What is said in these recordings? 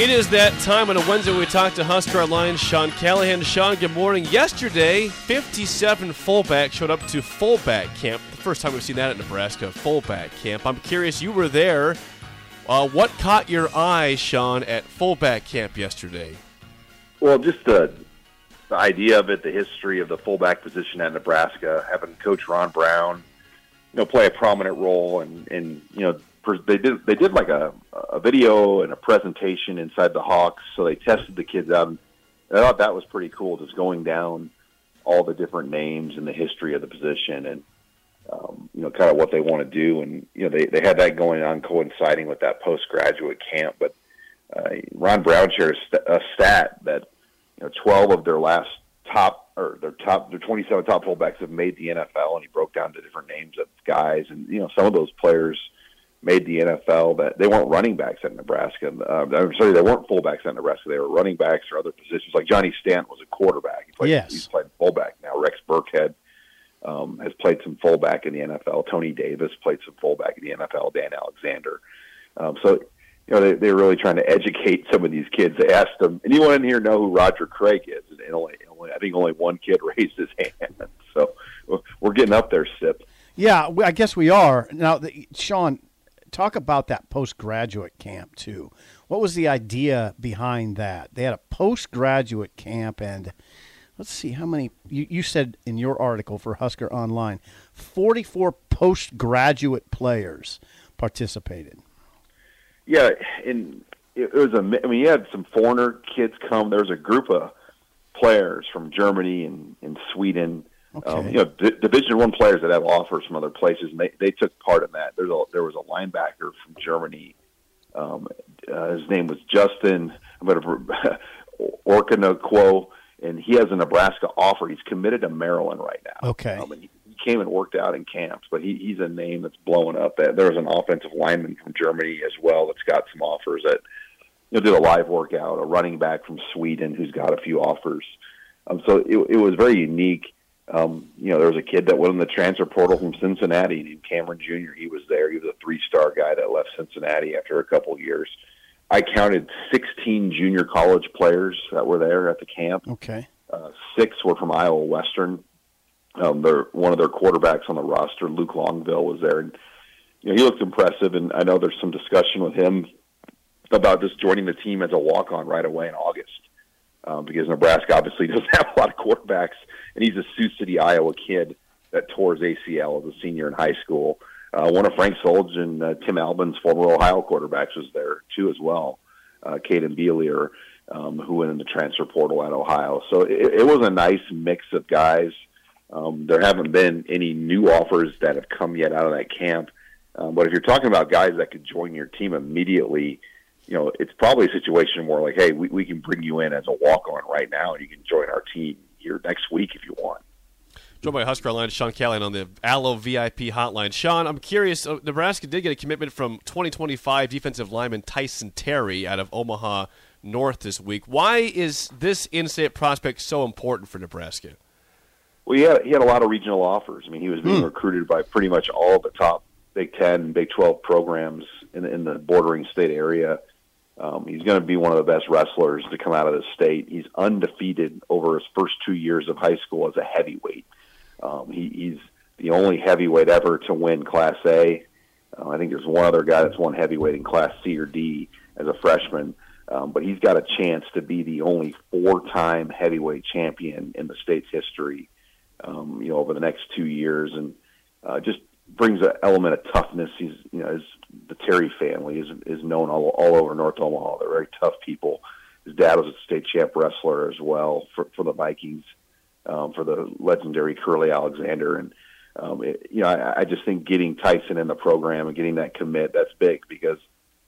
It is that time on a Wednesday we talk to Husker Online Sean Callahan. Sean, good morning. Yesterday, 57 fullback showed up to fullback camp. The first time we've seen that at Nebraska, fullback camp. I'm curious, you were there. Uh, what caught your eye, Sean, at fullback camp yesterday? Well, just the, the idea of it, the history of the fullback position at Nebraska, having Coach Ron Brown, you know, play a prominent role, and and you know, they did they did like a a video and a presentation inside the Hawks, so they tested the kids out. And I thought that was pretty cool, just going down all the different names and the history of the position, and um, you know, kind of what they want to do, and you know, they they had that going on coinciding with that postgraduate camp, but. Uh, Ron Brown shares st- a stat that you know, 12 of their last top or their top their 27 top fullbacks have made the NFL, and he broke down the different names of guys, and you know some of those players made the NFL that they weren't running backs at Nebraska. Um, I'm sorry, they weren't fullbacks at Nebraska. They were running backs or other positions. Like Johnny Stanton was a quarterback. He played, Yes. he's played fullback now. Rex Burkhead um, has played some fullback in the NFL. Tony Davis played some fullback in the NFL. Dan Alexander. Um, so you know, they, they're really trying to educate some of these kids. They asked them, anyone in here know who Roger Craig is? And only, only I think only one kid raised his hand. So we're getting up there, Sip. Yeah, I guess we are. Now, the, Sean, talk about that postgraduate camp, too. What was the idea behind that? They had a postgraduate camp, and let's see how many. You, you said in your article for Husker Online 44 postgraduate players participated. Yeah, and it, was a. I mean, you had some foreigner kids come. There was a group of players from Germany and, and Sweden. Um, you know, D- Division One players that have offers from other places, and they, they took part in that. There's a there was a linebacker from Germany. Um, uh, his name was Justin. I'm going to Orkanoquo, and he has a Nebraska offer. He's committed to Maryland right now. Okay. Um, and he, he came and worked out in camps, but he, he's a name that's blowing up. There's an offensive lineman from Germany as well that's got some offers that you know did a live workout. A running back from Sweden who's got a few offers. Um, so it, it was very unique. Um, you know, there was a kid that went in the transfer portal from Cincinnati named Cameron Jr. He was there. He was a three-star guy that left Cincinnati after a couple of years. I counted 16 junior college players that were there at the camp. Okay. Uh, six were from Iowa Western. Um, their one of their quarterbacks on the roster, Luke Longville, was there, and you know he looked impressive. And I know there's some discussion with him about just joining the team as a walk-on right away in August, um, because Nebraska obviously doesn't have a lot of quarterbacks, and he's a Sioux City, Iowa kid that tore his ACL as a senior in high school. Uh, one of Frank Solich and uh, Tim Albin's former Ohio quarterbacks was there too as well. Uh, Caden Bealier, um, who went in the transfer portal at Ohio. So it, it was a nice mix of guys. Um, there haven't been any new offers that have come yet out of that camp. Um, but if you're talking about guys that could join your team immediately, you know, it's probably a situation where like, hey, we, we can bring you in as a walk on right now and you can join our team here next week if you want. Joined by Husker Online Sean Callahan on the Allo VIP hotline. Sean, I'm curious. uh, Nebraska did get a commitment from 2025 defensive lineman Tyson Terry out of Omaha North this week. Why is this in-state prospect so important for Nebraska? Well, he had, he had a lot of regional offers. I mean, he was being recruited by pretty much all the top Big Ten and Big Twelve programs in in the bordering state area. Um, he's going to be one of the best wrestlers to come out of the state. He's undefeated over his first two years of high school as a heavyweight. Um, he, he's the only heavyweight ever to win Class A. Uh, I think there's one other guy that's won heavyweight in Class C or D as a freshman. Um, but he's got a chance to be the only four-time heavyweight champion in the state's history. Um, you know, over the next two years, and uh, just brings an element of toughness. He's, you know, his, the Terry family is is known all all over North Omaha. They're very tough people. His dad was a state champ wrestler as well for for the Vikings, um, for the legendary Curlee Alexander, and um, it, you know, I, I just think getting Tyson in the program and getting that commit that's big because,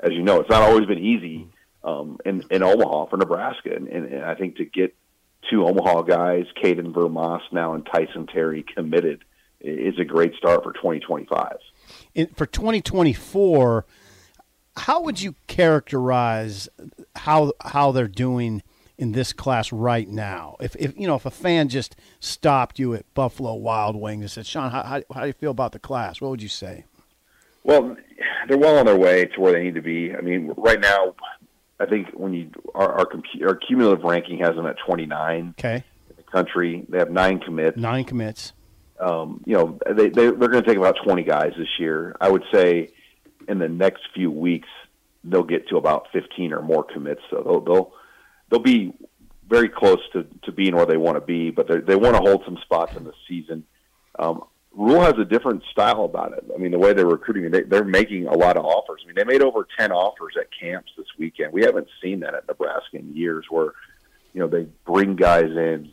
as you know, it's not always been easy um, in in Omaha for Nebraska, and, and, and I think to get two Omaha guys, Kaiden Vermaas now and Tyson Terry committed is a great start for 2025. In, for 2024, how would you characterize how how they're doing in this class right now? If, if you know if a fan just stopped you at Buffalo Wild Wings and said, "Sean, how, how, how do you feel about the class?" What would you say? Well, they're well on their way to where they need to be. I mean, right now, I think when you our our, our cumulative ranking has them at 29. Okay. In the country, they have nine commits. Nine commits. Um, you know, they, they they're going to take about 20 guys this year. I would say in the next few weeks they'll get to about 15 or more commits. So they'll they'll, they'll be very close to, to being where they want to be, but they want to hold some spots in the season. Um, Rhule has a different style about it. I mean, the way they're recruiting, they, they're making a lot of offers. I mean, they made over 10 offers at camps this weekend. We haven't seen that at Nebraska in years where, you know, they bring guys in.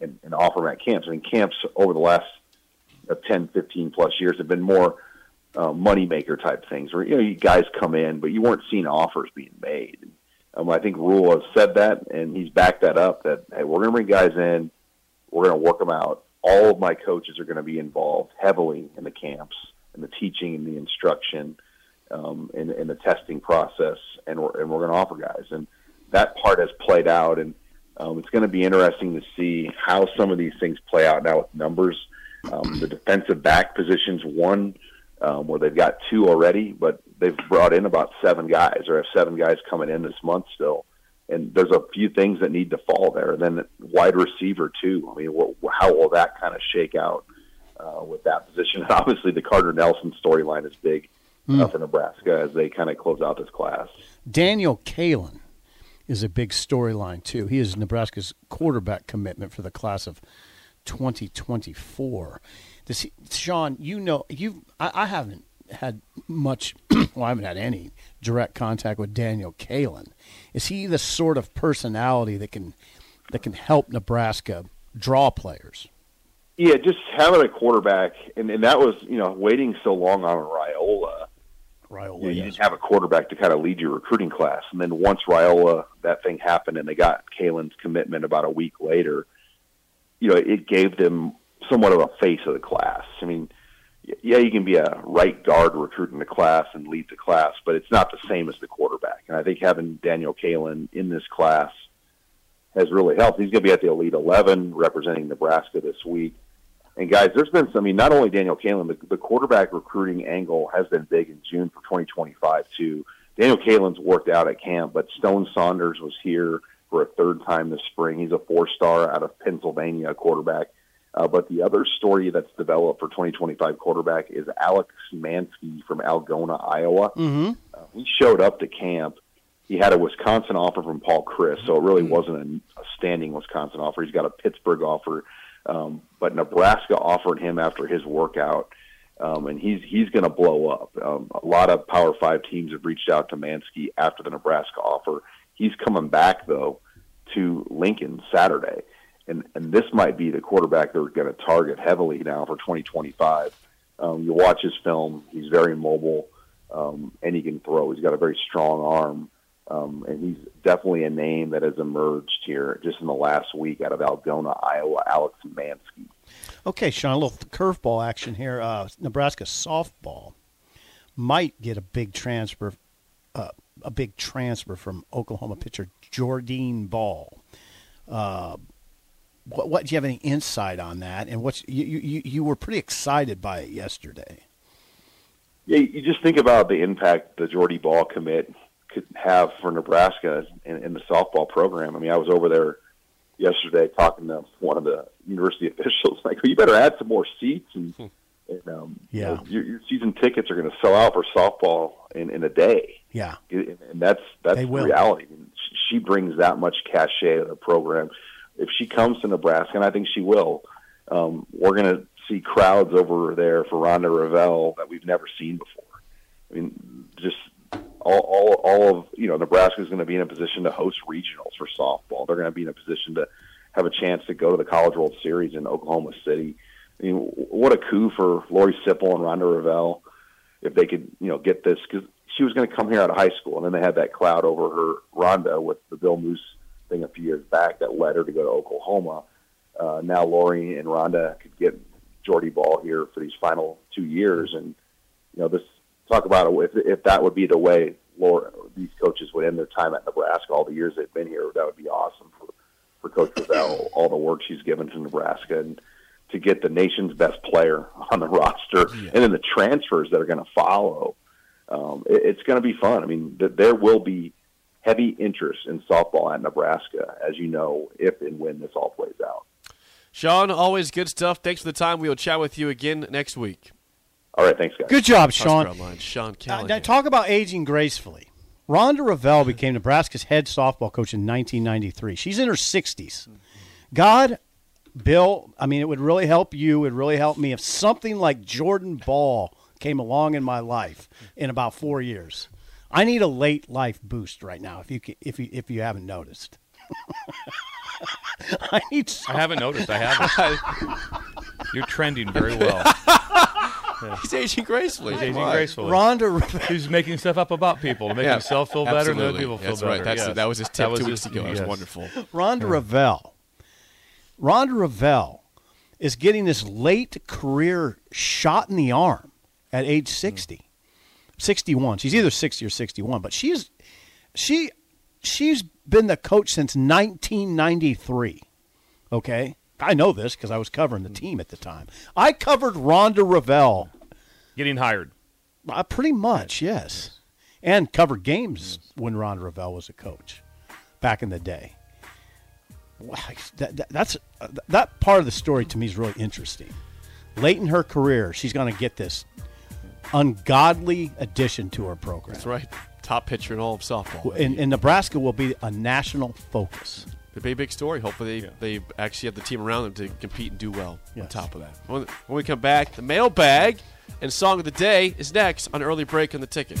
and, and offer them at camps. I mean, camps over the last uh, 10, 15 plus years have been more uh, moneymaker type things where, you know, you guys come in, but you weren't seeing offers being made. Um, I think Rhule has said that, and he's backed that up that, hey, we're going to bring guys in, we're going to work them out. All of my coaches are going to be involved heavily in the camps and the teaching and the instruction um, and, and the testing process, and we're, and we're going to offer guys. And that part has played out, and – um, it's going to be interesting to see how some of these things play out now with numbers. Um, the defensive back positions, one um, where they've got two already, but they've brought in about seven guys, or have seven guys coming in this month still. And there's a few things that need to fall there. And then wide receiver too. I mean, wh- how will that kind of shake out uh, with that position? And obviously, the Carter Nelson storyline is big mm. uh, for Nebraska as they kind of close out this class. Daniel Kaelin is a big storyline too. He is Nebraska's quarterback commitment for the class of 2024. Does he, Sean, you know, you I, I haven't had much. well, I haven't had any direct contact with Daniel Kaelin. Is he the sort of personality that can that can help Nebraska draw players? Yeah, just having a quarterback, and, and that was you know waiting so long on Raiola Raiola. You, you didn't have a quarterback to kind of lead your recruiting class, and then once Raiola that thing happened, and they got Kaelin's commitment about a week later, you know, it gave them somewhat of a face of the class. I mean, yeah, you can be a right guard recruiting the class and lead the class, but it's not the same as the quarterback. And I think having Daniel Kaelin in this class has really helped. He's going to be at the Elite 11 representing Nebraska this week. And guys, there's been some. I mean, not only Daniel Kaelin, the, the quarterback recruiting angle has been big in June for 2025 too. Daniel Kaelin's worked out at camp, but Stone Saunders was here for a third time this spring. He's a four-star out of Pennsylvania quarterback. Uh, but the other story that's developed for 2025 quarterback is Alex Mansky from Algona, Iowa. Mm-hmm. Uh, he showed up to camp. He had a Wisconsin offer from Paul Chryst, so it really Mm-hmm. wasn't a, a standing Wisconsin offer. He's got a Pittsburgh offer um, but Nebraska offered him after his workout, um, and he's he's going to blow up. Um, a lot of Power Five teams have reached out to Mansky after the Nebraska offer. He's coming back though to Lincoln Saturday, and and this might be the quarterback they're going to target heavily now for 2025. Um, you watch his film; he's very mobile, um, and he can throw. He's got a very strong arm, um, and he's definitely a name that has emerged here just in the last week out of Algona, Iowa. Alex Mansky. Okay, Sean, a little curveball action here. Uh, Nebraska softball might get a big transfer, uh, a big transfer from Oklahoma pitcher Jordy Bahl. Uh, what, what do you have any insight on that? And what's you, you you were pretty excited by it yesterday. Yeah, you just think about the impact the Jordy Bahl commit could have for Nebraska in, in the softball program. I mean, I was over there yesterday talking to one of the university officials. Like, well, you better add some more seats, and, Hmm. and um, Yeah. you know, your, your season tickets are going to sell out for softball in, in a day. Yeah, and and that's that's They the will. reality. She- She brings that much cachet to the program. If she comes to Nebraska, and I think she will, um, we're going to see crowds over there for Rhonda Revelle that we've never seen before. I mean, just all all, all of you know, Nebraska is going to be in a position to host regionals for softball. They're going to be in a position to have a chance to go to the College World Series in Oklahoma City. I mean, what a coup for Lori Sippel and Rhonda Revelle if they could, you know, get this because she was going to come here out of high school, and then they had that cloud over her Rhonda with the Bill Moos thing a few years back that led her to go to Oklahoma. Uh, now Lori and Rhonda could get Jordy Bahl here for these final two years, and you know, this talk about if if that would be the way Laura, these coaches would end their time at Nebraska all the years they've been here, that would be awesome for for Coach Revelle, all the work she's given to Nebraska, and to get the nation's best player on the roster, and then the transfers that are going to follow. Um, it, it's going to be fun. I mean, th- there will be heavy interest in softball at Nebraska, as you know, if and when this all plays out. Sean, always good stuff. Thanks for the time. We will chat with you again next week. All right, thanks, guys. good job, Husker Sean. Online, Sean Uh, Callahan. now talk about aging gracefully. Rhonda Revelle became Nebraska's head softball coach in 1993. She's in her 60s. God, Bill, I mean, it would really help you. It would really help me if something like Jordan Bahl came along in my life in about four years. I need a late life boost right now. If you ca- if you if you haven't noticed, I need. I haven't noticed. I haven't. You're trending very well. He's aging gracefully. He's aging Why? gracefully. Rhonda Revelle. He's making stuff up about people to make Yeah, himself feel better and other people feel That's better. right. That's Yes. that was his tip was two his- weeks ago. It was yes. wonderful. Rhonda Revelle. Rhonda Revelle is getting this late career shot in the arm at age hmm. 60. 61. She's either 60 or 61, but she's she she's been the coach since 1993. Okay? I know this because I was covering the team at the time. I covered Rhonda Revelle Getting hired. uh, pretty much, yes. And covered games when Ron Revelle was a coach back in the day. Wow, that, that, that's uh, that part of the story to me is really interesting. Late in her career, she's going to get this ungodly addition to her program. That's right. Top pitcher in all of softball. And, and Nebraska will be a national focus. It'd be a big story. Hopefully, they, they actually have the team around them to compete and do well. On top of that, when, when we come back, the mailbag and song of the day is next on early break on the ticket.